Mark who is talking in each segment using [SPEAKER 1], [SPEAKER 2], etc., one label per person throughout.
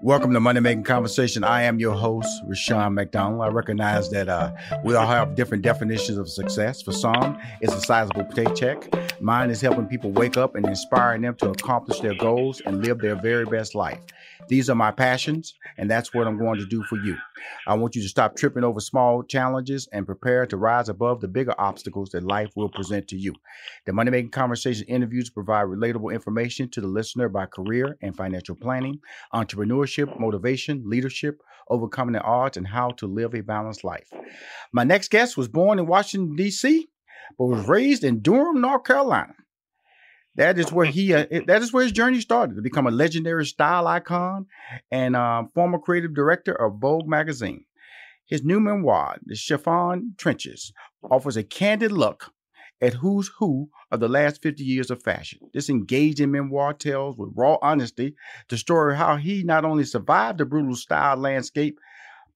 [SPEAKER 1] Welcome to Money Making Conversation. I am your host, Rushion McDonald. I recognize that uh, we all have different definitions of success. For some, it's a sizable paycheck. Mine is helping people wake up and inspiring them to accomplish their goals and live their very best life. These are my passions, and that's what I'm going to do for you. I want you to stop tripping over small challenges and prepare to rise above the bigger obstacles that life will present to you. The Money Making Conversation interviews provide relatable information to the listener by career and financial planning, entrepreneurship, motivation, leadership, overcoming the odds, and how to live a balanced life. My next guest was born in Washington, D.C., but was raised in Durham, North Carolina. That is where he. Uh, that is where his journey started to become a legendary style icon and uh, former creative director of Vogue magazine. His new memoir, The Chiffon Trenches, offers a candid look at who's who of the last 50 years of fashion. This engaging memoir tells with raw honesty the story of how he not only survived the brutal style landscape,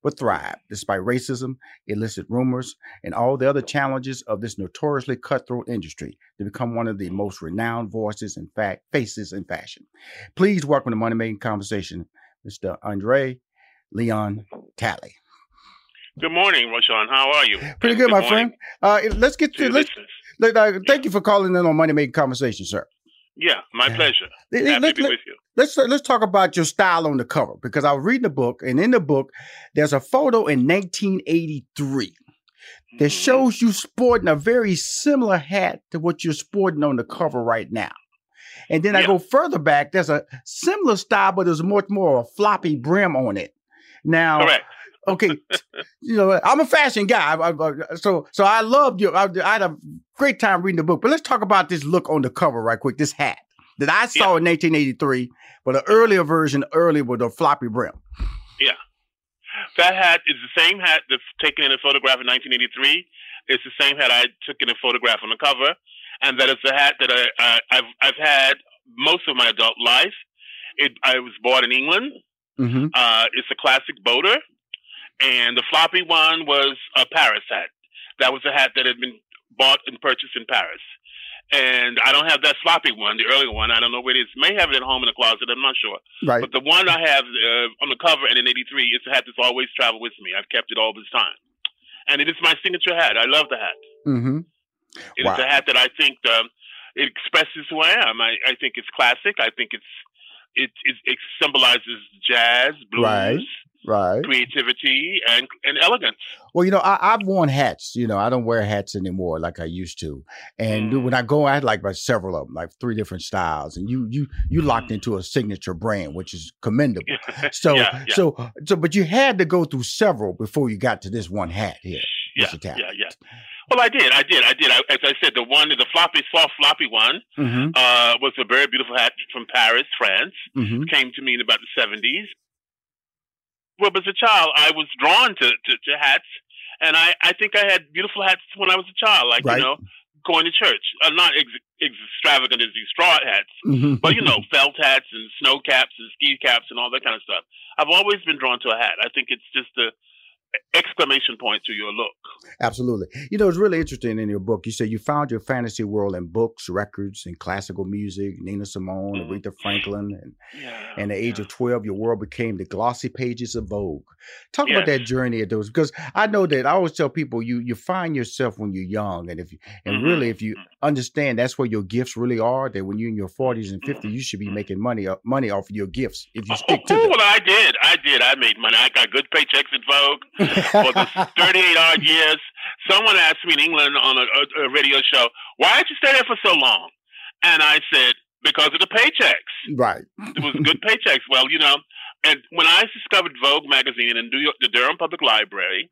[SPEAKER 1] but thrived despite racism, illicit rumors, and all the other challenges of this notoriously cutthroat industry to become one of the most renowned voices and fact faces in fashion. Please welcome to Money Making Conversation, Mr. Andre Leon Talley.
[SPEAKER 2] Good morning, Rushion. How are you?
[SPEAKER 1] Pretty good,
[SPEAKER 2] good
[SPEAKER 1] my
[SPEAKER 2] morning.
[SPEAKER 1] friend. Uh, let's get to,
[SPEAKER 2] to
[SPEAKER 1] let's, let, uh, thank you for calling in on Money Making Conversation, sir.
[SPEAKER 2] Yeah, my
[SPEAKER 1] Yeah.
[SPEAKER 2] pleasure.
[SPEAKER 1] Let-
[SPEAKER 2] Happy
[SPEAKER 1] let-
[SPEAKER 2] to be
[SPEAKER 1] let-
[SPEAKER 2] with you.
[SPEAKER 1] Let's let's talk about your style on the cover because I was reading the book, and in the book, there's a photo in 1983 that
[SPEAKER 2] Mhm.
[SPEAKER 1] shows you sporting a very similar hat to what you're sporting on the cover right now. And then I go further back. There's a similar style, but there's much more of a floppy brim on it. Now,
[SPEAKER 2] Correct.
[SPEAKER 1] Okay, you know, I'm a fashion guy, I- I- so so I loved you. I, I had a great time reading the book. But let's talk about this look on the cover right quick. This hat that I saw in 1983, but an earlier version, early with a floppy brim.
[SPEAKER 2] Yeah, that hat is the same hat that's taken in a photograph in 1983. It's the same hat I took in a photograph on the cover, and that is the hat that I, I, I've I've had most of my adult life. It, I was born in England.
[SPEAKER 1] Mm-hmm.
[SPEAKER 2] Uh, it's a classic boater, and the floppy one was a Paris hat. That was a hat that had been bought and purchased in Paris. And I don't have that floppy one, the earlier one. I don't know where it is. May have it at home in the closet. I'm not sure.
[SPEAKER 1] Right.
[SPEAKER 2] But the one I have uh, on the cover and in '83 is a hat that's always traveled with me. I've kept it all this time. and it is my signature hat. I love the hat.
[SPEAKER 1] Mm-hmm.
[SPEAKER 2] It wow. is a hat that I think um, it expresses who I am. I, I think it's classic. I think it's it, it, it symbolizes jazz, blues,
[SPEAKER 1] right right
[SPEAKER 2] creativity and and elegance
[SPEAKER 1] well you know I, have worn hats you know i don't wear hats anymore like i used to and mm. when i go i had like several of them like three different styles and you you you locked mm. into a signature brand which is commendable so yeah, yeah. so so but you had to go through several before you got to this one hat here
[SPEAKER 2] yeah yeah yeah well, I did, I did, I did. I, as I said, the one, the floppy, soft, floppy one, mm-hmm. uh, was a very beautiful hat from Paris, France. Mm-hmm. Came to me in about the seventies well, as a child, I was drawn to, to, to hats, and I, I think I had beautiful hats when I was a child, like right. you know, going to church. Uh, not ex- extravagant as these straw hats, mm-hmm. but you know, felt hats and snow caps and ski caps and all that kind of stuff. I've always been drawn to a hat. I think it's just a exclamation point to your look.
[SPEAKER 1] Absolutely. You know, it's really interesting in your book. You say you found your fantasy world in books, records, and classical music, Nina Simone, mm-hmm. Aretha Franklin, and yeah, the age yeah. of 12, your world became the glossy pages of Vogue. Talk yes. about that journey of those, because I know that I always tell people you you find yourself when you're young, and if you and mm-hmm. really if you mm-hmm. understand that's where your gifts really are, that when you're in your 40s and 50s, mm-hmm. you should be making money uh, money off of your gifts if you stick to
[SPEAKER 2] oh. Well, I did. I did. I made money. I got good paychecks in Vogue for the 38 odd years. Someone asked me in England on a, a, radio show, why did you stay there for so long? And I said, because of the paychecks.
[SPEAKER 1] Right.
[SPEAKER 2] It was good paychecks. Well, you know, and when I discovered Vogue magazine in New York, the Durham Public Library,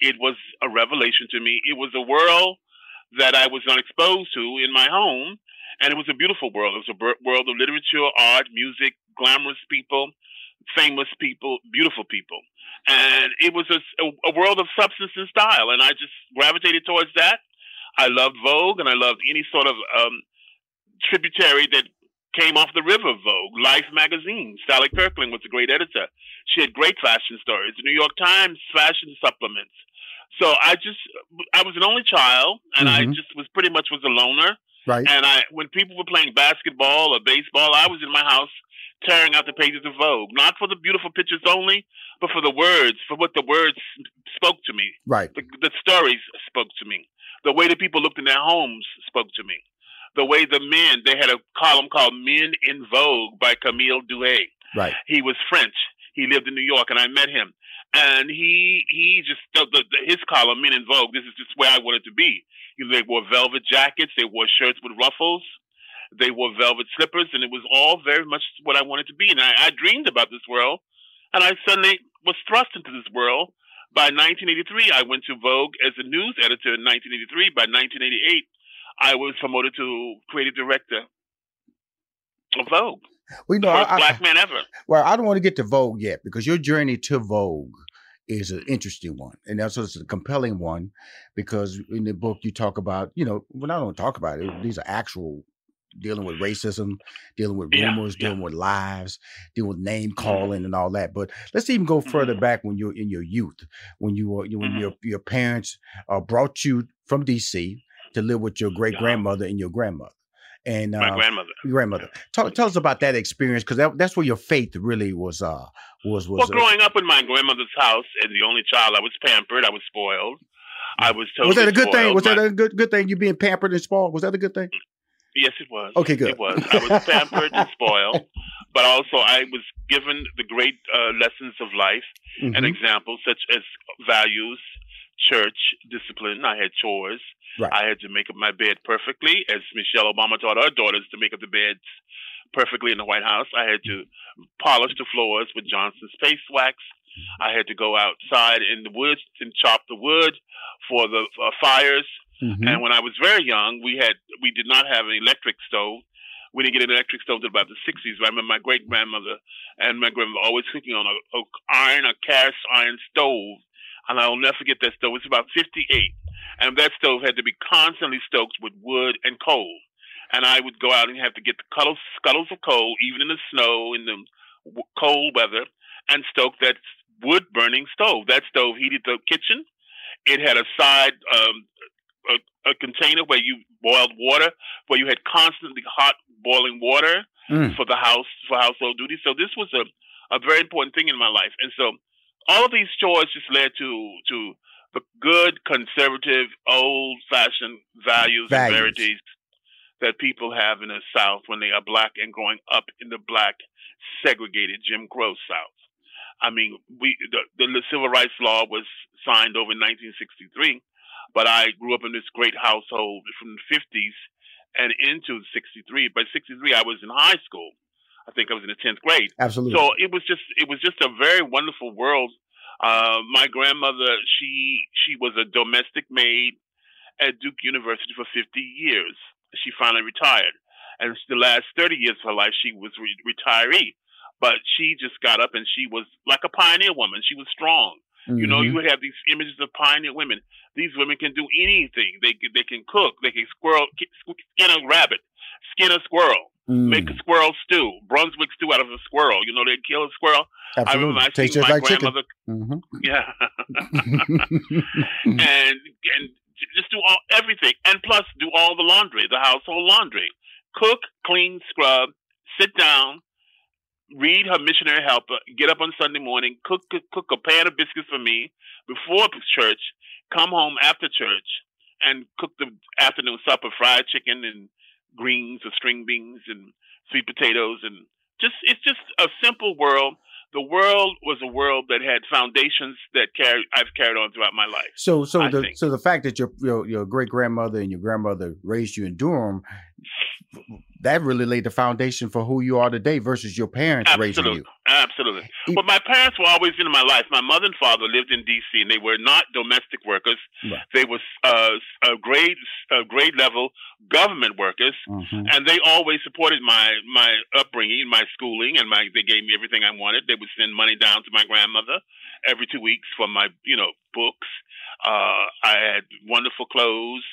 [SPEAKER 2] it was a revelation to me. It was a world that I was not exposed to in my home, and it was a beautiful world. It was a world of literature, art, music, glamorous people, famous people, beautiful people and it was a, a, world of substance and style, and I just gravitated towards that. I loved Vogue, and I loved any sort of um, tributary that came off the river Vogue. Life magazine, Sally Kirkland was a great editor. She had great fashion stories. The New York Times fashion supplements. So I just, I was an only child, and mm-hmm. I just was pretty much was a loner.
[SPEAKER 1] Right.
[SPEAKER 2] And I, when people were playing basketball or baseball, I was in my house tearing out the pages of Vogue, not for the beautiful pictures only, but for the words, for what the words spoke to me.
[SPEAKER 1] Right.
[SPEAKER 2] The, the stories spoke to me. The way the people looked in their homes spoke to me. The way the men, they had a column called Men in Vogue by Camille Douhet.
[SPEAKER 1] Right.
[SPEAKER 2] He was French. He lived in New York, and I met him. And he he just the, the, his column Men in Vogue. This is just where I wanted to be. You know, they wore velvet jackets. They wore shirts with ruffles. They wore velvet slippers, and it was all very much what I wanted to be. And I, I dreamed about this world, and I suddenly was thrust into this world. By 1983, I went to Vogue as a news editor in 1983. By 1988, I was promoted to creative director of Vogue.
[SPEAKER 1] Well, you know,
[SPEAKER 2] First
[SPEAKER 1] I,
[SPEAKER 2] black man ever.
[SPEAKER 1] Well, I don't want to get to Vogue yet because your journey to Vogue is an interesting one, and also it's a compelling one because in the book you talk about, you know, when I don't talk about it, these are actual dealing with racism, dealing with rumors, yeah, yeah. dealing with lives, dealing with name mm-hmm. calling mm-hmm. and all that. But let's even go further mm-hmm. back when you're in your youth, when you were when mm-hmm. your your parents uh, brought you from DC to live with your great grandmother and your grandmother. And
[SPEAKER 2] my uh, grandmother,
[SPEAKER 1] grandmother. Talk, tell us about that experience because that, that's where your faith really was. Uh, was was.
[SPEAKER 2] Well, growing up in my grandmother's house as the only child, I was pampered. I was spoiled. I was totally
[SPEAKER 1] Was that a good
[SPEAKER 2] spoiled.
[SPEAKER 1] thing? Was
[SPEAKER 2] my,
[SPEAKER 1] that a good good thing? You being pampered and spoiled? Was that a good thing?
[SPEAKER 2] Yes, it was.
[SPEAKER 1] Okay, good.
[SPEAKER 2] It was. I was pampered and spoiled, but also I was given the great uh, lessons of life mm-hmm. and examples such as values, church, discipline. I had chores.
[SPEAKER 1] Right.
[SPEAKER 2] I had to make up my bed perfectly, as Michelle Obama taught her daughters to make up the beds perfectly in the White House. I had to polish the floors with Johnson's paste wax. I had to go outside in the woods and chop the wood for the uh, fires Mm-hmm. And when I was very young, we had we did not have an electric stove. We didn't get an electric stove until about the '60s. But I remember my great grandmother and my grandmother always cooking on a, a iron, a cast iron stove, and I will never forget that stove. It's about '58, and that stove had to be constantly stoked with wood and coal. And I would go out and have to get the scuttles, scuttles of coal, even in the snow, in the cold weather, and stoke that wood burning stove. That stove heated the kitchen. It had a side um, a, a container where you boiled water, where you had constantly hot boiling water mm. for the house for household duties. So this was a, a very important thing in my life, and so all of these just led to to the good, conservative, old fashioned values,
[SPEAKER 1] Values.
[SPEAKER 2] and verities that people have in the South when they are black and growing up in the black, segregated Jim Crow South. I mean, we the, the civil rights law was signed over in 1963, but I grew up in this great household from the 50s and into 63. By 63, I was in high school. I think I was in the 10th grade.
[SPEAKER 1] Absolutely.
[SPEAKER 2] So it was just it was just a very wonderful world. Uh, my grandmother, she she was a domestic maid at Duke University for 50 years. She finally retired, and the last 30 years of her life, she was re- retiree. But she just got up and she was like a pioneer woman. She was strong. You know, you would have these images of pioneer women. These women can do anything. They they can cook. They can squirrel skin a rabbit, skin a squirrel,
[SPEAKER 1] Mm.
[SPEAKER 2] make a squirrel stew, Brunswick stew out of a squirrel. You know, they kill a squirrel. I
[SPEAKER 1] Absolutely.
[SPEAKER 2] remember I
[SPEAKER 1] Tastes just
[SPEAKER 2] my
[SPEAKER 1] like chicken.
[SPEAKER 2] grandmother.
[SPEAKER 1] Mhm.
[SPEAKER 2] Yeah, and and just do all everything, and plus do all the laundry, the household laundry, cook, clean, scrub, sit down, read her missionary helper, get up on Sunday morning, cook cook, cook a pan of biscuits for me before church, come home after church, and cook the afternoon supper, fried chicken and greens or string beans and sweet potatoes, and just it's just a simple world. The world was a world that had foundations that carried I've carried on throughout my life.
[SPEAKER 1] So, so
[SPEAKER 2] I
[SPEAKER 1] the
[SPEAKER 2] think.
[SPEAKER 1] so the fact that your your, your great grandmother and your grandmother raised you in Durham, that really laid the foundation for who you are today versus your parents raising you.
[SPEAKER 2] Absolutely. But my parents were always in my life. My mother and father lived in D.C. and they were not domestic workers.
[SPEAKER 1] Right.
[SPEAKER 2] They were uh, a grade uh, grade level government workers,
[SPEAKER 1] Mhm.
[SPEAKER 2] and they always supported my my upbringing, my schooling, and my they gave me everything I wanted. They would send money down to my grandmother every two weeks for my you know books. Uh, I had wonderful clothes.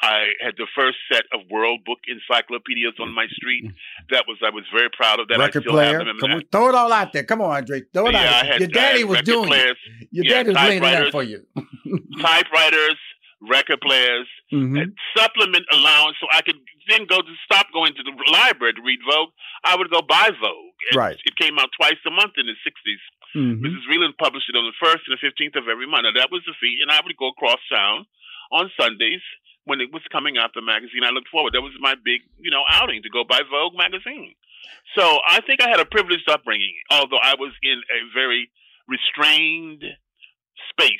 [SPEAKER 2] I had the first set of World Book encyclopedias on my street. That was I was very proud of that. I
[SPEAKER 1] Record
[SPEAKER 2] still have
[SPEAKER 1] player.
[SPEAKER 2] them. and
[SPEAKER 1] Come on, throw it all out there. Come on, Andre. Throw it
[SPEAKER 2] yeah,
[SPEAKER 1] out. There. your daddy was doing
[SPEAKER 2] players,
[SPEAKER 1] it. Your
[SPEAKER 2] yeah,
[SPEAKER 1] daddy was laying it out for you.
[SPEAKER 2] typewriters, record players,
[SPEAKER 1] Mhm.
[SPEAKER 2] and supplement allowance, so I could then go to stop going to the library to read Vogue. I would go buy Vogue.
[SPEAKER 1] Right.
[SPEAKER 2] It came out twice a month in the '60s.
[SPEAKER 1] Mhm.
[SPEAKER 2] Mrs. Vreeland published it on the first and the fifteenth of every month. Now that was the fee, and I would go across town on Sundays when it was coming out the magazine. I looked forward. That was my big, you know, outing to go buy Vogue magazine. So I think I had a privileged upbringing, although I was in a very restrained space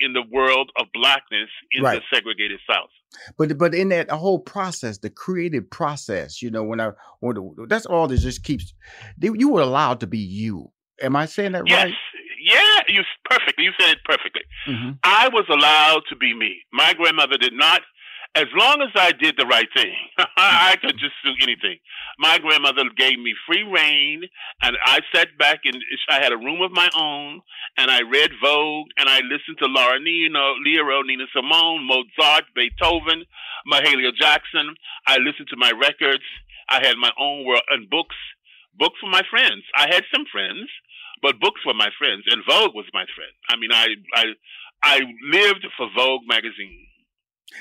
[SPEAKER 2] in the world of blackness in
[SPEAKER 1] Right.
[SPEAKER 2] the segregated South.
[SPEAKER 1] But but in that whole process, the creative process, you know, when I when the- that's all that just keeps you were allowed to be you. Am I saying that
[SPEAKER 2] Yes.
[SPEAKER 1] right?
[SPEAKER 2] Yeah, you perfectly. You said it perfectly.
[SPEAKER 1] Mhm.
[SPEAKER 2] I was allowed to be me. My grandmother did not. As long as I did the right thing, I could just do anything. My grandmother gave me free reign, and I sat back and I had a room of my own, and I read Vogue, and I listened to Laura Nyro, Lero, Nina Simone, Mozart, Beethoven, Mahalia Jackson. I listened to my records. I had my own world and books, books for my friends. I had some friends, but books were my friends, and Vogue was my friend. I mean, I I I lived for Vogue magazine.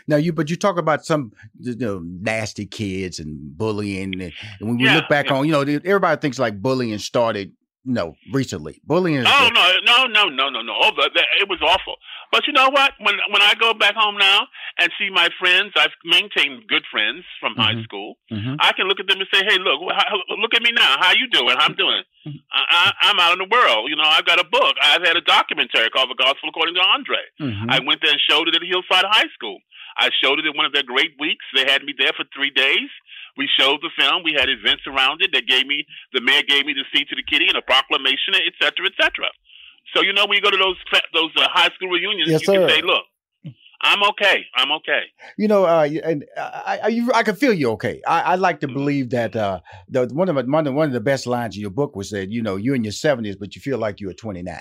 [SPEAKER 1] Now you, but you talk about some you know nasty kids and bullying, and when we
[SPEAKER 2] Yeah,
[SPEAKER 1] look back
[SPEAKER 2] yeah.
[SPEAKER 1] on, you know, everybody thinks like bullying started, you know, recently. Bullying is
[SPEAKER 2] Oh no, no, no, no, no, no! Oh, it was awful. But you know what? When when I go back home now and see my friends, I've maintained good friends from high
[SPEAKER 1] Mhm.
[SPEAKER 2] school.
[SPEAKER 1] Mhm.
[SPEAKER 2] I can look at them and say, "Hey, look, look at me now. How you doing? I'm doing.
[SPEAKER 1] Mm-hmm.
[SPEAKER 2] I, I, I'm out in the world. You know, I've got a book. I've had a documentary called The Gospel According to Andre.
[SPEAKER 1] Mhm.
[SPEAKER 2] I went there and showed it at Hillside High School. I showed it in one of their great weeks. They had me there for three days. We showed the film. We had events around it. They gave me the mayor gave me the seat to the kitty and a proclamation, et cetera, et cetera. So you know when you go to those those uh, high school reunions,
[SPEAKER 1] Yes,
[SPEAKER 2] you can say, "Look, I'm okay. I'm okay."
[SPEAKER 1] you know, uh, and I, I, you, I can feel you okay. I, I like
[SPEAKER 2] Mm-hmm.
[SPEAKER 1] to believe that uh, the one of the, one of one of the best lines in your book was that you know you're in your seventies, but you feel like you're 29.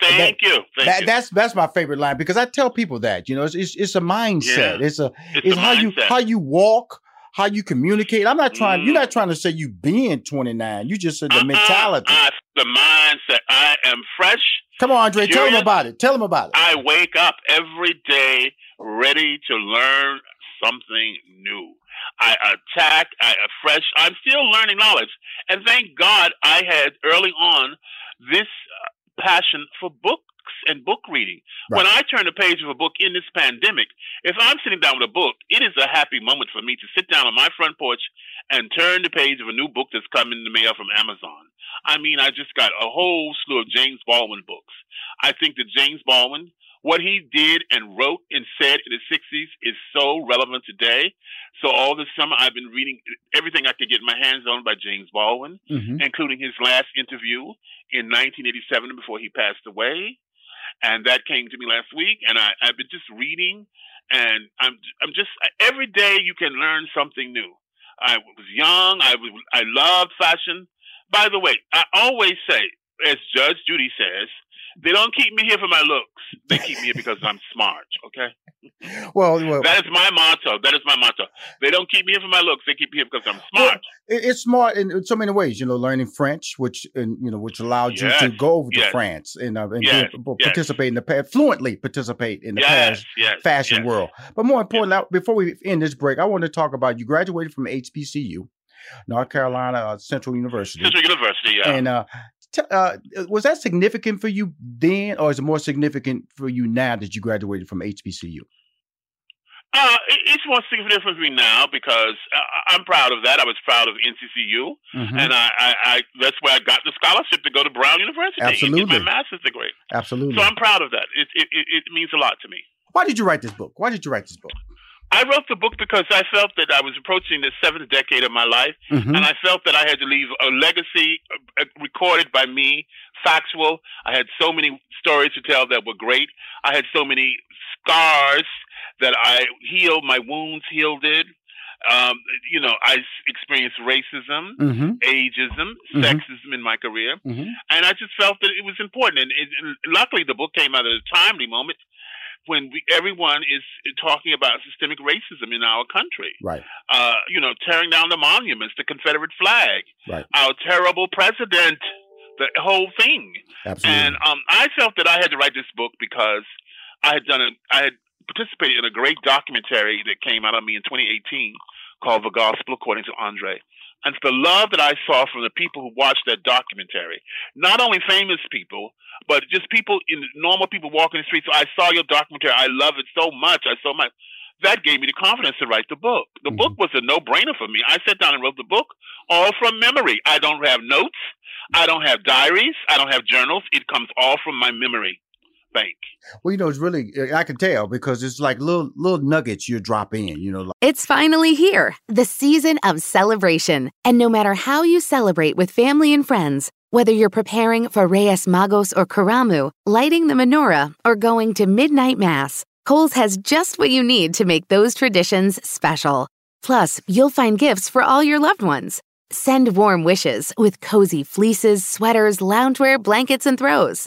[SPEAKER 2] Thank you. Thank
[SPEAKER 1] that,
[SPEAKER 2] you.
[SPEAKER 1] That's that's my favorite line because I tell people that you know it's it's, it's a mindset.
[SPEAKER 2] Yeah.
[SPEAKER 1] It's a
[SPEAKER 2] It's
[SPEAKER 1] it's,
[SPEAKER 2] a
[SPEAKER 1] how you how you walk, how you communicate. I'm not trying. You're
[SPEAKER 2] Mm.
[SPEAKER 1] not trying to say you being 29. You just said the
[SPEAKER 2] Uh-uh.
[SPEAKER 1] mentality.
[SPEAKER 2] I, the mindset. I am fresh.
[SPEAKER 1] Come on, Andre. Tell them about it. Tell them about it.
[SPEAKER 2] I wake up every day ready to learn something new. I attack, I fresh. I'm still learning knowledge. And thank God I had early on this passion for books and book reading. Right. When I turn the page of a book in this pandemic, if I'm sitting down with a book, it is a happy moment for me to sit down on my front porch and turn the page of a new book that's coming in the mail from Amazon. I mean, I just got a whole slew of James Baldwin books. I think that James Baldwin, what he did and wrote and said in the 60s is so relevant today. So all this summer, I've been reading everything I could get my hands on by James Baldwin, mm-hmm. including his last interview in 1987 before he passed away. And that came to me last week, and I, I've been just reading, and I'm I'm just every day you can learn something new. I was young. I was, I loved fashion. By the way, I always say, as Judge Judy says, they don't keep me here for my looks. They keep me here because I'm smart. Okay.
[SPEAKER 1] Well, well,
[SPEAKER 2] that is my motto. That is my motto. They don't keep me here for my looks. They keep me here because I'm smart.
[SPEAKER 1] Well, it's smart in, so many ways. You know, learning French, which and you know, which allowed yes. you to go over yes. to France and, uh, and yes. participate in the fluently participate in the past fashion world. But more importantly, before we end this break, I want to talk about you graduated from HBCU. North Carolina uh, Central University.
[SPEAKER 2] Central University, yeah.
[SPEAKER 1] And uh, uh, was that significant for you then, or is it more significant for you now that you graduated from HBCU?
[SPEAKER 2] Uh, it's more significant for me now because uh, I'm proud of that. I was proud of NCCU, mm-hmm. and I, I, I, that's where I got the scholarship to go to Brown University
[SPEAKER 1] Absolutely.
[SPEAKER 2] and get my master's degree.
[SPEAKER 1] Absolutely.
[SPEAKER 2] So I'm proud of that. It, it, it, it means a lot to me.
[SPEAKER 1] Why did you write this book? Why did you write this book?
[SPEAKER 2] I wrote the book because I felt that I was approaching the seventh decade of my life, mm-hmm. and I felt that I had to leave a legacy uh, recorded by me, factual. I had so many stories to tell that were great. I had so many scars that I healed. My wounds healed it. Um, you know, I experienced racism, mm-hmm. ageism, mm-hmm. sexism in my career, mm-hmm. and I just felt that it was important. And, and luckily, the book came out at a timely moment when we, everyone is talking about systemic racism in our country.
[SPEAKER 1] Right.
[SPEAKER 2] Uh, you know, tearing down the monuments, the Confederate flag,
[SPEAKER 1] right.
[SPEAKER 2] our terrible president, the whole thing.
[SPEAKER 1] Absolutely.
[SPEAKER 2] And um, I felt that I had to write this book because I had done a, I had participated in a great documentary that came out on me in 2018 called The Gospel According to Andre. And the love that I saw from the people who watched that documentary, not only famous people, but just people in normal people walking the streets. So I saw your documentary. I love it so much. I so much. That gave me the confidence to write the book. The mm-hmm. book was a no brainer for me. I sat down and wrote the book all from memory. I don't have notes. I don't have diaries. I don't have journals. It comes all from my memory bank.
[SPEAKER 1] Well, you know, it's really I can tell because it's like little little nuggets you drop in. You know, like-
[SPEAKER 3] it's finally here, the season of celebration, and no matter how you celebrate with family and friends. Whether you're preparing for Reyes Magos or Karamu, lighting the menorah, or going to midnight mass, Kohl's has just what you need to make those traditions special. Plus, you'll find gifts for all your loved ones. Send warm wishes with cozy fleeces, sweaters, loungewear, blankets, and throws.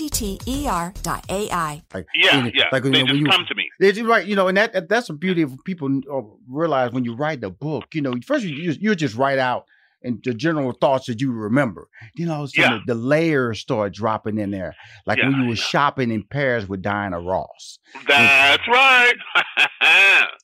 [SPEAKER 4] O-T-T-E-R dot A-I.
[SPEAKER 2] Like, yeah, yeah. Like, they know, just
[SPEAKER 1] you,
[SPEAKER 2] come to me.
[SPEAKER 1] It's right, you know, and that that's the beauty of people uh, realize when you write the book. You know, first you just, you just write out and the general thoughts that you remember. You know, some
[SPEAKER 2] Yeah.
[SPEAKER 1] of the layers start dropping in there, like when you were shopping in Paris with Diana Ross.
[SPEAKER 2] That's right.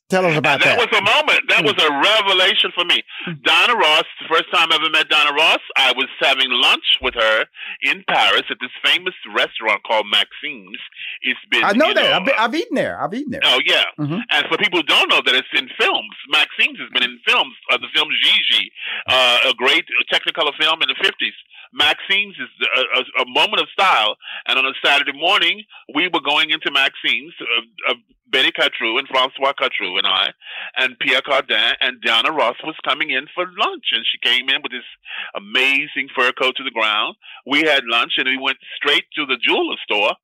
[SPEAKER 1] Tell us about
[SPEAKER 2] that
[SPEAKER 1] that.
[SPEAKER 2] was a moment. That was a revelation for me. Donna Ross, the first time I ever met Donna Ross, I was having lunch with her in Paris at this famous restaurant called Maxim's. It's been
[SPEAKER 1] I know that. I've, been, I've eaten there. I've eaten there.
[SPEAKER 2] Oh yeah,
[SPEAKER 1] Mhm.
[SPEAKER 2] and for people who don't know that it's in films, Maxim's has been in films. Uh, the film Gigi, uh, a great Technicolor film in the fifties. Maxim's is a, a, a moment of style, and on a Saturday morning, we were going into Maxim's. Uh, uh, Betty Catroux and Francois Catroux and I, and Pierre Cardin and Diana Ross was coming in for lunch, and she came in with this amazing fur coat to the ground. We had lunch, and we went straight to the jeweler store.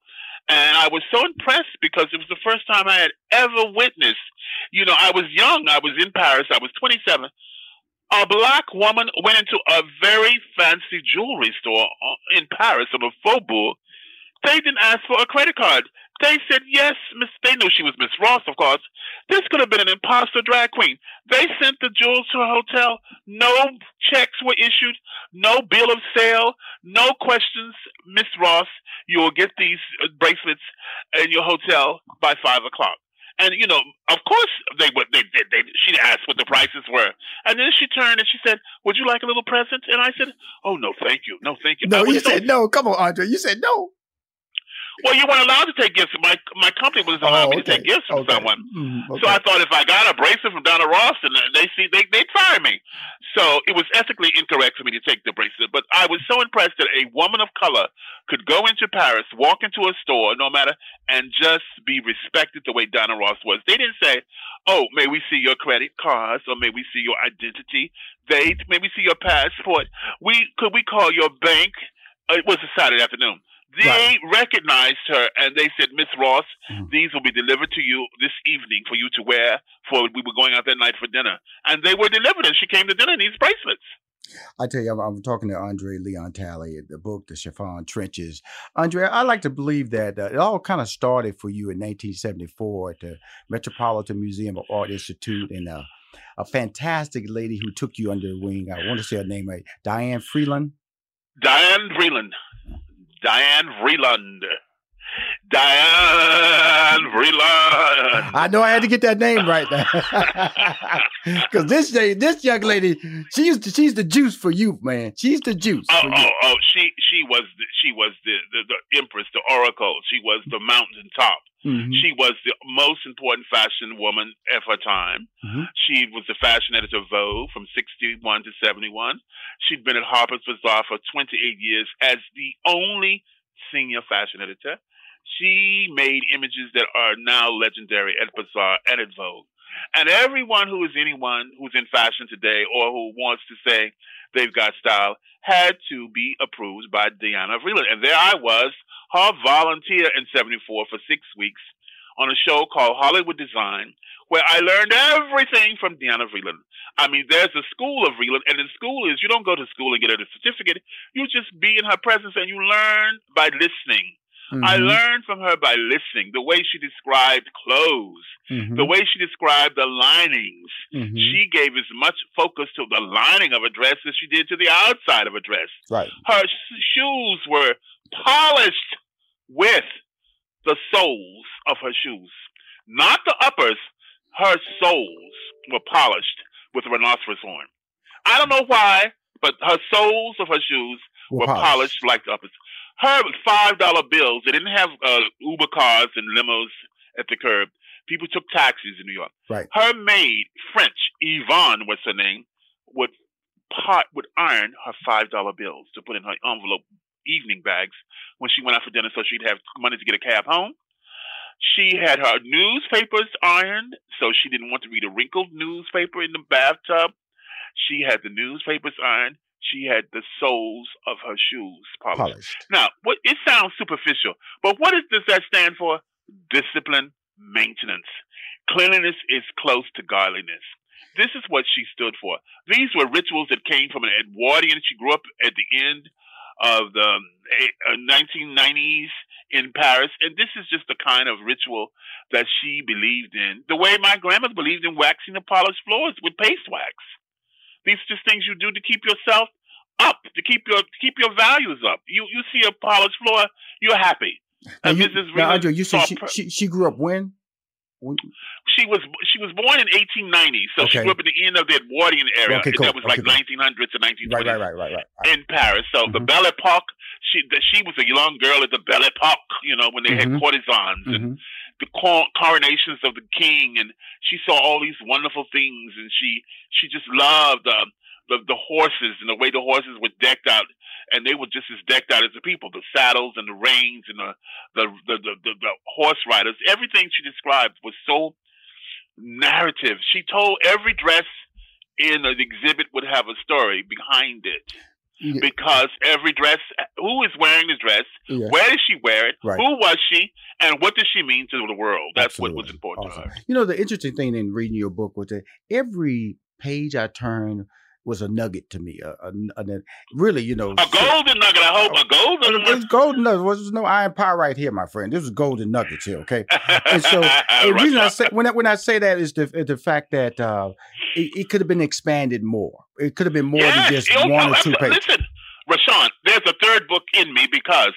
[SPEAKER 2] And I was so impressed because it was the first time I had ever witnessed. You know, I was young. I was in Paris. I was 27. A black woman went into a very fancy jewelry store uh, in Paris on the Faubourg. They didn't ask for a credit card. They said yes, Miss. They knew she was Miss Ross, of course. This could have been an imposter drag queen. They sent the jewels to her hotel. No checks were issued. No bill of sale. No questions. Miss Ross, you will get these uh, bracelets in your hotel by five o'clock. And you know, of course, they would. They, they, they, she asked what the prices were, and then she turned and she said, "Would you like a little present?" And I said, "Oh no, thank you, no, thank you."
[SPEAKER 1] No, you
[SPEAKER 2] so
[SPEAKER 1] said no. Come on, Andre. You said no.
[SPEAKER 2] Well, you weren't allowed to take gifts. My my company wasn't allowed
[SPEAKER 1] Oh,
[SPEAKER 2] me to take gifts from
[SPEAKER 1] Okay.
[SPEAKER 2] someone.
[SPEAKER 1] Mhm,
[SPEAKER 2] So. I thought if I got a bracelet from Donna Ross and they see they they'd fire me. So it was ethically incorrect for me to take the bracelet. But I was so impressed that a woman of color could go into Paris, walk into a store, no matter, and just be respected the way Donna Ross was. They didn't say, "Oh, may we see your credit cards or may we see your identity?" They may we see your passport. We could we call your bank? It was a Saturday afternoon. They recognized her and they said, Miss Ross, these will be delivered to you this evening for you to wear for we were going out that night for dinner. And they were delivered and she came to dinner in these bracelets.
[SPEAKER 1] I tell you, I'm, I'm talking to Andre Leon Talley, the book, The Chiffon Trenches. Andre, I like to believe that uh, it all kind of started for you in 1974 at the Metropolitan Museum of Art Institute, and uh, a fantastic lady who took you under the wing. I want to say her name right, Diane Freeland.
[SPEAKER 2] Diane Vreeland. Diane Vreeland. Diane Vreeland.
[SPEAKER 1] I know I had to get that name right now. because this this young lady, she's the, she's the juice for you, man. She's the juice.
[SPEAKER 2] Oh, oh, oh! She she was the, she was the, the the empress, the oracle. She was the mountaintop.
[SPEAKER 1] Mhm.
[SPEAKER 2] She was the most important fashion woman of her time.
[SPEAKER 1] Mhm.
[SPEAKER 2] She was the fashion editor of Vogue from 61 to 71. She'd been at Harper's Bazaar for 28 years as the only senior fashion editor. She made images that are now legendary at Bazaar and at Vogue. And everyone who is anyone who's in fashion today or who wants to say they've got style had to be approved by Diana Vreeland. And there I was, her volunteer in 74 for six weeks on a show called Hollywood Design, where I learned everything from Diana Vreeland. I mean, there's a school of Vreeland, and the school is you don't go to school and get a certificate. You just be in her presence and you learn by listening. I
[SPEAKER 1] Mhm.
[SPEAKER 2] learned from her by listening the way she described clothes,
[SPEAKER 1] Mhm.
[SPEAKER 2] the way she described the linings.
[SPEAKER 1] Mhm.
[SPEAKER 2] She gave as much focus to the lining of a dress as she did to the outside of a dress.
[SPEAKER 1] Right.
[SPEAKER 2] Her sh- shoes were polished with the soles of her shoes, not the uppers. Her soles were polished with rhinoceros horn. I don't know why, but her soles of her shoes
[SPEAKER 1] Were
[SPEAKER 2] were,
[SPEAKER 1] polished.
[SPEAKER 2] polished. like the uppers. Her five dollar bills. They didn't have uh, Uber cars and limos at the curb. People took taxis in New York.
[SPEAKER 1] Right.
[SPEAKER 2] Her maid, French, Yvonne was her name, would pot would iron her five dollar bills to put in her envelope evening bags when she went out for dinner so she'd have money to get a cab home. She had her newspapers ironed so she didn't want to read a wrinkled newspaper in the bathtub. She had the newspapers ironed. She had the soles of her shoes polished.
[SPEAKER 1] Polished.
[SPEAKER 2] Now, what it sounds superficial, but what is, does that stand for? Discipline, maintenance. Cleanliness is close to godliness. This is what she stood for. These were rituals that came from an Edwardian. She grew up at the end of the um, eh, uh, 1990s in Paris, and this is just the kind of ritual that she believed in. The way my grandmother believed in waxing the polished floors with paste wax. These are just things you do to keep yourself up, to keep your to keep your values up. You you see a polished floor, you're happy.
[SPEAKER 1] Now,
[SPEAKER 2] And
[SPEAKER 1] you,
[SPEAKER 2] Mrs.
[SPEAKER 1] now
[SPEAKER 2] Regan
[SPEAKER 1] Andre, you said she, she she grew up when? When-
[SPEAKER 2] she was she was born in 1890, so she grew up in the end of the Edwardian area.
[SPEAKER 1] Okay, cool.
[SPEAKER 2] That was like
[SPEAKER 1] Okay, cool.
[SPEAKER 2] 1900 to 1920
[SPEAKER 1] Right, right, right, right, right.
[SPEAKER 2] in Paris. So the Belle Epoque, she the, she was a young girl at the Belle Epoque, you know, when they
[SPEAKER 1] Mhm.
[SPEAKER 2] had courtesans and
[SPEAKER 1] Mhm.
[SPEAKER 2] the coronations of the king, and she saw all these wonderful things, and she she just loved uh, the the horses and the way the horses were decked out, and they were just as decked out as the people, the saddles and the reins and the the the the, the, the horse riders. Everything she described was so narrative. She told every dress in the exhibit would have a story behind it
[SPEAKER 1] Yeah.
[SPEAKER 2] because every dress, who is wearing the dress,
[SPEAKER 1] Yeah.
[SPEAKER 2] where did she wear it,
[SPEAKER 1] Right.
[SPEAKER 2] who was she, and what does she mean to the world? That's what was important to her.
[SPEAKER 1] You know, the interesting thing in reading your book was that every page I turned was a nugget to me. A, a, a- really, you know,
[SPEAKER 2] A golden nugget, I hope. A golden
[SPEAKER 1] It was golden nuggets. There's no iron pie right here, my friend. This was golden nuggets here, okay? And so, the reason I say when I, when I say that is the the fact that uh, it, it could have been expanded more. It could have been more
[SPEAKER 2] Yes,
[SPEAKER 1] than just
[SPEAKER 2] oh,
[SPEAKER 1] one or
[SPEAKER 2] oh,
[SPEAKER 1] two pages.
[SPEAKER 2] Listen, Rashawn, there's a third book in me because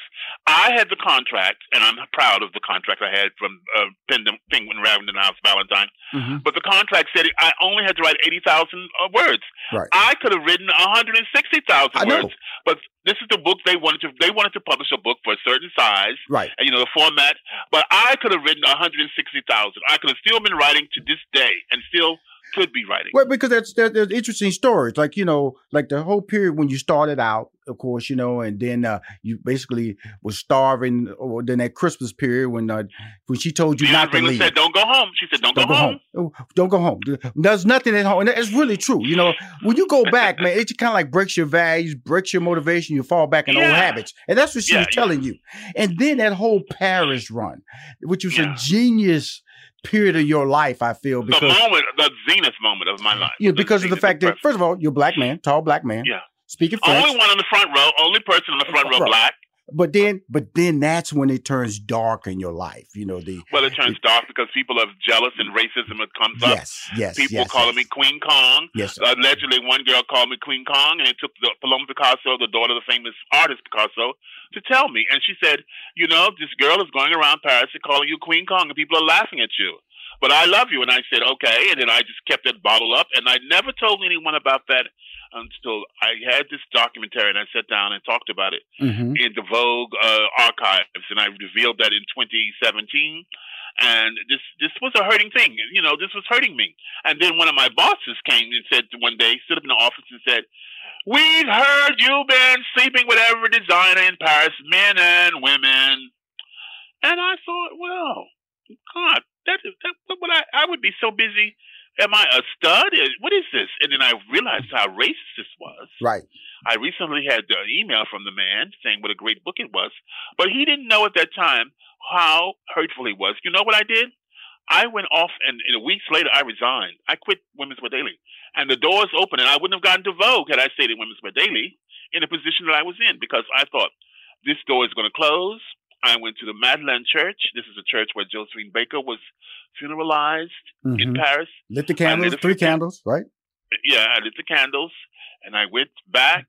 [SPEAKER 2] I had the contract, and I'm proud of the contract I had from uh, Penguin, Penguin Random House Ballantine.
[SPEAKER 1] Mhm.
[SPEAKER 2] But the contract said I only had to write 80,000 uh, words.
[SPEAKER 1] Right.
[SPEAKER 2] I could have written 160,000
[SPEAKER 1] I know.
[SPEAKER 2] words. But this is the book they wanted to. They wanted to publish a book for a certain size,
[SPEAKER 1] Right.
[SPEAKER 2] and you know the format. But I could have written 160,000. I could have still been writing to this day, and still could be writing.
[SPEAKER 1] Well, because there's, there, there's interesting stories, like you know, like the whole period when you started out, of course, you know, and then uh, you basically was starving, or then that Christmas period when uh, when she told you not to
[SPEAKER 2] Ringler
[SPEAKER 1] leave.
[SPEAKER 2] said, "Don't go home." She said, "Don't,
[SPEAKER 1] Don't
[SPEAKER 2] go, home."
[SPEAKER 1] Oh, Don't go home. There's nothing at home. And it's really true. You know, when you go back, man, it kind of like breaks your values, breaks your motivation. You fall back in old habits. And that's what she
[SPEAKER 2] Yeah,
[SPEAKER 1] was
[SPEAKER 2] yeah.
[SPEAKER 1] telling you. And then that whole Paris run, which was a genius period of your life, I feel, because The
[SPEAKER 2] moment, the zenith moment of my life.
[SPEAKER 1] yeah, because of the fact that first of all, you're a black man, tall black man,
[SPEAKER 2] Yeah.
[SPEAKER 1] speaking French.
[SPEAKER 2] Only one on the front row. Only person on the front row
[SPEAKER 1] Right.
[SPEAKER 2] black.
[SPEAKER 1] But then, but then that's when it turns dark in your life. You know the
[SPEAKER 2] Well, it turns dark because people are jealous and racism comes up.
[SPEAKER 1] yes, yes,
[SPEAKER 2] People
[SPEAKER 1] yes,
[SPEAKER 2] calling
[SPEAKER 1] yes.
[SPEAKER 2] me Queen Kong.
[SPEAKER 1] Yes, sir.
[SPEAKER 2] Allegedly, one girl called me Queen Kong, and it took the Paloma Picasso, the daughter of the famous artist Picasso, to tell me. And she said, "You know, this girl is going around Paris and calling you Queen Kong, and people are laughing at you." But I love you, and I said, "Okay." And then I just kept that bottle up, and I never told anyone about that until I had this documentary, and I sat down and talked about it
[SPEAKER 1] Mhm.
[SPEAKER 2] in the Vogue uh, archives, and I revealed that in 2017. And this this was a hurting thing, you know. This was hurting me. And then one of my bosses came and said one day, stood up in the office and said, "We've heard you've been sleeping with every designer in Paris, men and women." And I thought, well, God, that is that. What would I? I would be so busy. Am I a stud? What is this? And then I realized how racist this was.
[SPEAKER 1] right.
[SPEAKER 2] I recently had an email from the man saying what a great book it was, but he didn't know at that time how hurtful he was. You know what I did? I went off, and, and weeks later, I resigned. I quit Women's Wear Daily, and the doors opened, and I wouldn't have gotten to Vogue had I stayed in Women's Wear Daily in the position that I was in because I thought this door is going to close. I went to the Madeleine Church. This is a church where Josephine Baker was funeralized in
[SPEAKER 1] Mhm.
[SPEAKER 2] Paris.
[SPEAKER 1] Lit the
[SPEAKER 2] lit
[SPEAKER 1] candles, three candles, right?
[SPEAKER 2] yeah, I lit the candles, and I went back,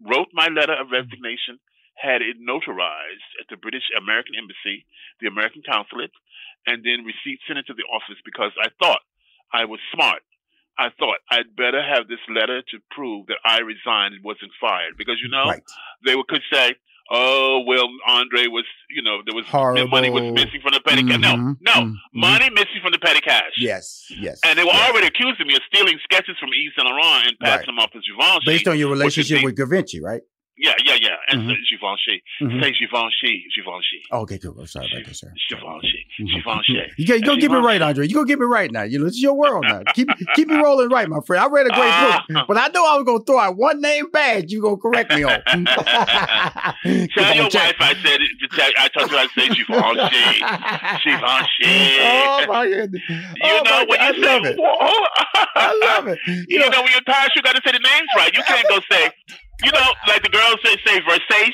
[SPEAKER 2] wrote my letter of resignation, had it notarized at the British American Embassy, the American Consulate, and then received sent it to the office because I thought I was smart. I thought I'd better have this letter to prove that I resigned and wasn't fired because you know
[SPEAKER 1] Right.
[SPEAKER 2] they would could say, "Oh, well, Andre was, you know, there was
[SPEAKER 1] Horrible.
[SPEAKER 2] money was missing from the petty cash." No,
[SPEAKER 1] Mhm,
[SPEAKER 2] no,
[SPEAKER 1] mhm.
[SPEAKER 2] money missing from the petty cash.
[SPEAKER 1] Yes, yes.
[SPEAKER 2] And they were
[SPEAKER 1] yes.
[SPEAKER 2] already accusing me of stealing sketches from Yves Saint Laurent and passing
[SPEAKER 1] Right.
[SPEAKER 2] them off to Givenchy.
[SPEAKER 1] Based on your relationship with Gavinci, right?
[SPEAKER 2] Yeah, yeah, yeah. And
[SPEAKER 1] Mhm.
[SPEAKER 2] so Givenchy.
[SPEAKER 1] Mhm.
[SPEAKER 2] Say Givenchy, Givenchy.
[SPEAKER 1] Oh, okay, good. I'm sorry about that, sir.
[SPEAKER 2] Givenchy.
[SPEAKER 1] Mhm.
[SPEAKER 2] Givenchy.
[SPEAKER 1] You got you go get me right, Andre. You go get me right now. You know, it's your world now. Keep keep me rolling right, my friend. I read a great
[SPEAKER 2] Ah.
[SPEAKER 1] book, but I know I was gonna throw out one name bad. You gonna correct me on.
[SPEAKER 2] Tell your wife I said it. To tell, I told her I say Givenchy. Givenchy.
[SPEAKER 1] Oh my goodness.
[SPEAKER 2] You
[SPEAKER 1] Oh,
[SPEAKER 2] know when
[SPEAKER 1] God,
[SPEAKER 2] you
[SPEAKER 1] I
[SPEAKER 2] say,
[SPEAKER 1] love it. I love it.
[SPEAKER 2] You,
[SPEAKER 1] You
[SPEAKER 2] know, when you're Paris, you got to say the names right. You can't go say, you know, like the girls say, say Versace.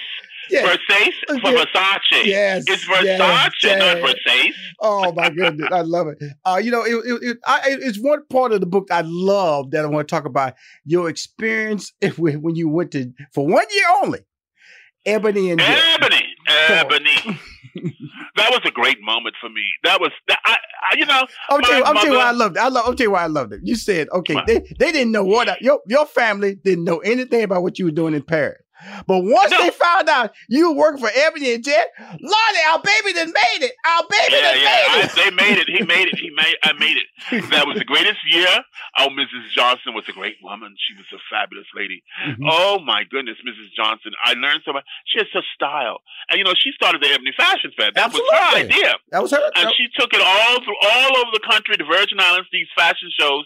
[SPEAKER 1] Yes.
[SPEAKER 2] Versace for
[SPEAKER 1] Yes.
[SPEAKER 2] Versace.
[SPEAKER 1] Yes,
[SPEAKER 2] It's Versace,
[SPEAKER 1] yes,
[SPEAKER 2] not. Versace.
[SPEAKER 1] Oh my goodness, I love it. Uh, you know, it, it, it, I, it's one part of the book I love that I want to talk about your experience when when you went to for one year only, Ebony and Jill.
[SPEAKER 2] Ebony, Ebony. That was a great moment for me. That was, that, I, I, you know,
[SPEAKER 1] I'm telling you, I'm telling you why I loved it. I love. I'm telling you why I loved it. You said okay, they, they didn't know what I, your your family didn't know anything about what you were doing in Paris. But once they found out you were working for Ebony and Jet, Lordy, our baby done made it. Our baby
[SPEAKER 2] Yeah,
[SPEAKER 1] done
[SPEAKER 2] yeah,
[SPEAKER 1] made
[SPEAKER 2] I,
[SPEAKER 1] it.
[SPEAKER 2] they made it. He made it. He made. I made it. That was the greatest year. Oh, Mrs. Johnson was a great woman. She was a fabulous lady.
[SPEAKER 1] Mm-hmm.
[SPEAKER 2] Oh my goodness, Mrs. Johnson. I learned so much. She had such style, and you know, she started the Ebony Fashion Fair. That was her idea.
[SPEAKER 1] That was her.
[SPEAKER 2] And she took it all through all over the country, the Virgin Islands, these fashion shows.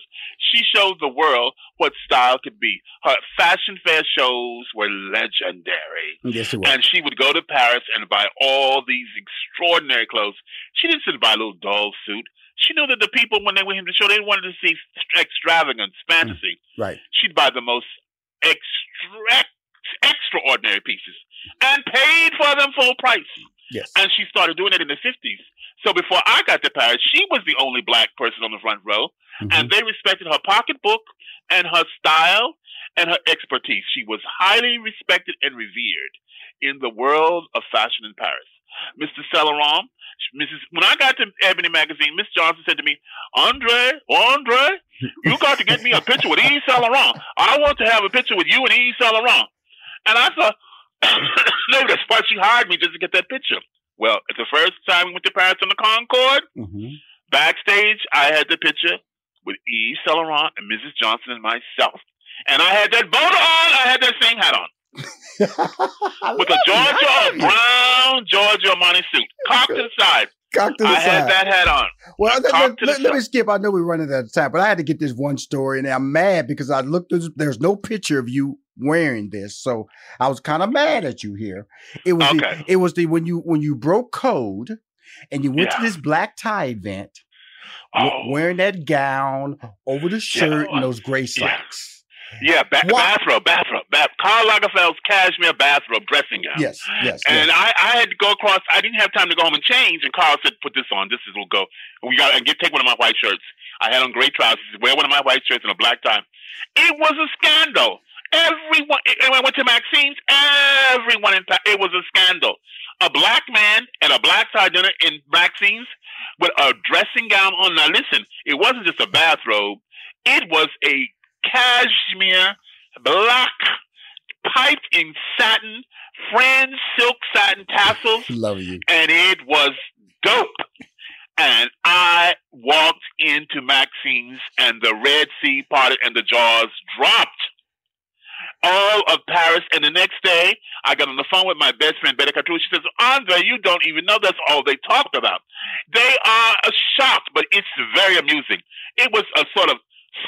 [SPEAKER 2] She showed the world what style could be. Her fashion fair shows were legendary.
[SPEAKER 1] Yes, it was.
[SPEAKER 2] And she would go to Paris and buy all these extraordinary clothes. She didn't sit and buy a little doll suit. She knew that the people, when they went to the show, they wanted to see extravagance, fantasy.
[SPEAKER 1] Mm, right.
[SPEAKER 2] She'd buy the most extra- extraordinary pieces and paid for them full price.
[SPEAKER 1] Yes.
[SPEAKER 2] And she started doing it in the 50s. So before I got to Paris, she was the only black person on the front row. Mm-hmm. And they respected her pocketbook and her style and her expertise. She was highly respected and revered in the world of fashion in Paris. Mr. Laurent, Mrs. When I got to Ebony magazine, Miss Johnson said to me, "Andre, Andre, you got to get me a picture with Yves Saint Laurent. I want to have a picture with you and Yves Saint Laurent." And I thought, "No, that's why she hired me just to get that picture. Well, it's the first time we went to Paris on the Concorde. Mm-hmm. Backstage, I had the picture with Saint Laurent and Mrs. Johnson and myself. And I had that boat on. I had that same hat on. with a Georgia brown Giorgio Armani suit, cocked to the side.
[SPEAKER 1] Cocked to the
[SPEAKER 2] I had that hat on.
[SPEAKER 1] Well, let, let- let- let me skip. I know we're running out of time, but I had to get this one story, and I'm mad because I looked. There's no picture of you wearing this, so I was kind of mad at you here. It was
[SPEAKER 2] Okay.
[SPEAKER 1] the, it was the when you when you broke code, and you went to this black tie event,
[SPEAKER 2] Oh.
[SPEAKER 1] wearing that gown over the shirt and those gray slacks.
[SPEAKER 2] Yeah, ba- bathrobe, bathrobe, bath. Karl Lagerfeld's cashmere bathrobe dressing gown.
[SPEAKER 1] Yes, yes,
[SPEAKER 2] And
[SPEAKER 1] yes.
[SPEAKER 2] I, I had to go across. I didn't have time to go home and change. And Karl said, "Put this on. This is will go. We got and get take one of my white shirts. I had on gray trousers. Wear one of my white shirts and a black tie. It was a scandal. Everyone. And when I went to Maxim's, everyone in it was a scandal. A black man at a black tie dinner in Maxim's with a dressing gown on. Now listen, it wasn't just a bathrobe. It was a cashmere black piped in satin, fringe silk satin tassels,
[SPEAKER 1] Love you.
[SPEAKER 2] and it was dope. And I walked into Maxim's, and the Red Sea parted, and the jaws dropped. All of Paris, and the next day, I got on the phone with my best friend Betty Catroux. She says, "Andre, you don't even know that's all they talked about. They are shocked, but it's very amusing. It was a sort of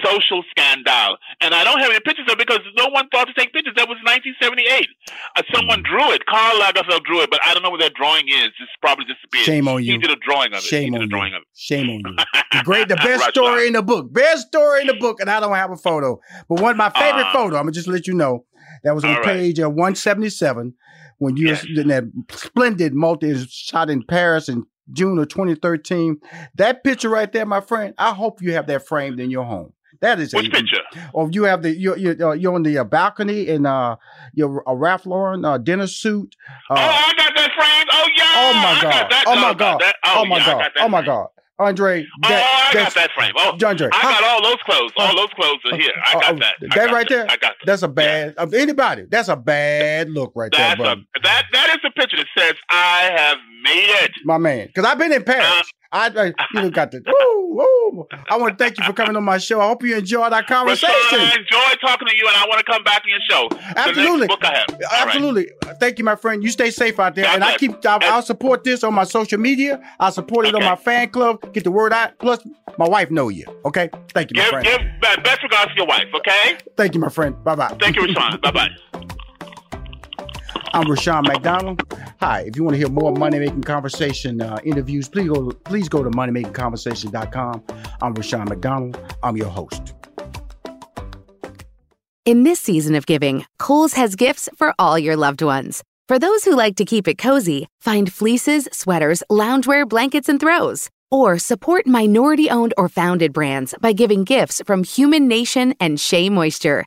[SPEAKER 2] social scandal, and I don't have any pictures of it because no one thought to take pictures. That was 1978. Uh, someone drew it. Karl Lagerfeld drew it, but I don't know what that drawing is. It's probably disappeared.
[SPEAKER 1] Shame on
[SPEAKER 2] He
[SPEAKER 1] you.
[SPEAKER 2] did a drawing of it. he
[SPEAKER 1] Shame on
[SPEAKER 2] a
[SPEAKER 1] you.
[SPEAKER 2] drawing of it.
[SPEAKER 1] Shame on you. The great, the best
[SPEAKER 2] Right,
[SPEAKER 1] story in the book. Best story in the book, and I don't have a photo. But one of my favorite
[SPEAKER 2] Ah.
[SPEAKER 1] photo. I'm gonna just let you know that was on
[SPEAKER 2] right.
[SPEAKER 1] page uh, 177 when you in that splendid multi shot in Paris in June of 2013. That picture right there, my friend. I hope you have that framed in your home. That is
[SPEAKER 2] Which
[SPEAKER 1] a,
[SPEAKER 2] picture?
[SPEAKER 1] Or you have the you're you're, uh, you're on the uh, balcony in uh your a Ralph Lauren uh, dinner suit. Uh,
[SPEAKER 2] oh, I got that framed. Oh yeah.
[SPEAKER 1] Oh my god! Oh my god!
[SPEAKER 2] that.
[SPEAKER 1] Oh my
[SPEAKER 2] yeah,
[SPEAKER 1] god! Oh my god! Andre,
[SPEAKER 2] Oh, I got that frame. Oh,
[SPEAKER 1] Andre,
[SPEAKER 2] I got all those clothes. All those clothes are here. I
[SPEAKER 1] Oh,
[SPEAKER 2] got
[SPEAKER 1] oh,
[SPEAKER 2] that. I
[SPEAKER 1] That
[SPEAKER 2] got
[SPEAKER 1] right there.
[SPEAKER 2] I got that.
[SPEAKER 1] That's a bad. Of anybody, that's a bad look right there,
[SPEAKER 2] That's a, that that is a picture that says I have made it.
[SPEAKER 1] My man, because I've been in Paris.
[SPEAKER 2] Uh, Uh,
[SPEAKER 1] I, I you know, got the. Ooh, ooh. I want to thank you for coming on my show. I hope you enjoyed our
[SPEAKER 2] Rushion,
[SPEAKER 1] conversation.
[SPEAKER 2] I enjoyed talking to you, and I want to come back on your show.
[SPEAKER 1] Absolutely.
[SPEAKER 2] The next book I have. All right.
[SPEAKER 1] Absolutely. Thank you, my friend. You stay safe out there. and I keep, I'll, I'll support this on my social media. I'll support it on my fan club. Get the word out. Plus, my wife know you. Okay. Thank you, my
[SPEAKER 2] Give,
[SPEAKER 1] friend.
[SPEAKER 2] give best regards to your wife, okay?
[SPEAKER 1] Thank you, my friend. Bye bye.
[SPEAKER 2] Thank you, Rushion. bye bye.
[SPEAKER 1] I'm Rushion McDonald. Hi, if you want to hear more money making conversation uh, interviews, please go please go to moneymakingconversation.com. I'm Rushion McDonald. I'm your host.
[SPEAKER 3] In this season of giving, Kohl's has gifts for all your loved ones. For those who like to keep it cozy, find fleeces, sweaters, loungewear, blankets, and throws. Or support minority owned or founded brands by giving gifts from Human Nation and Shea Moisture.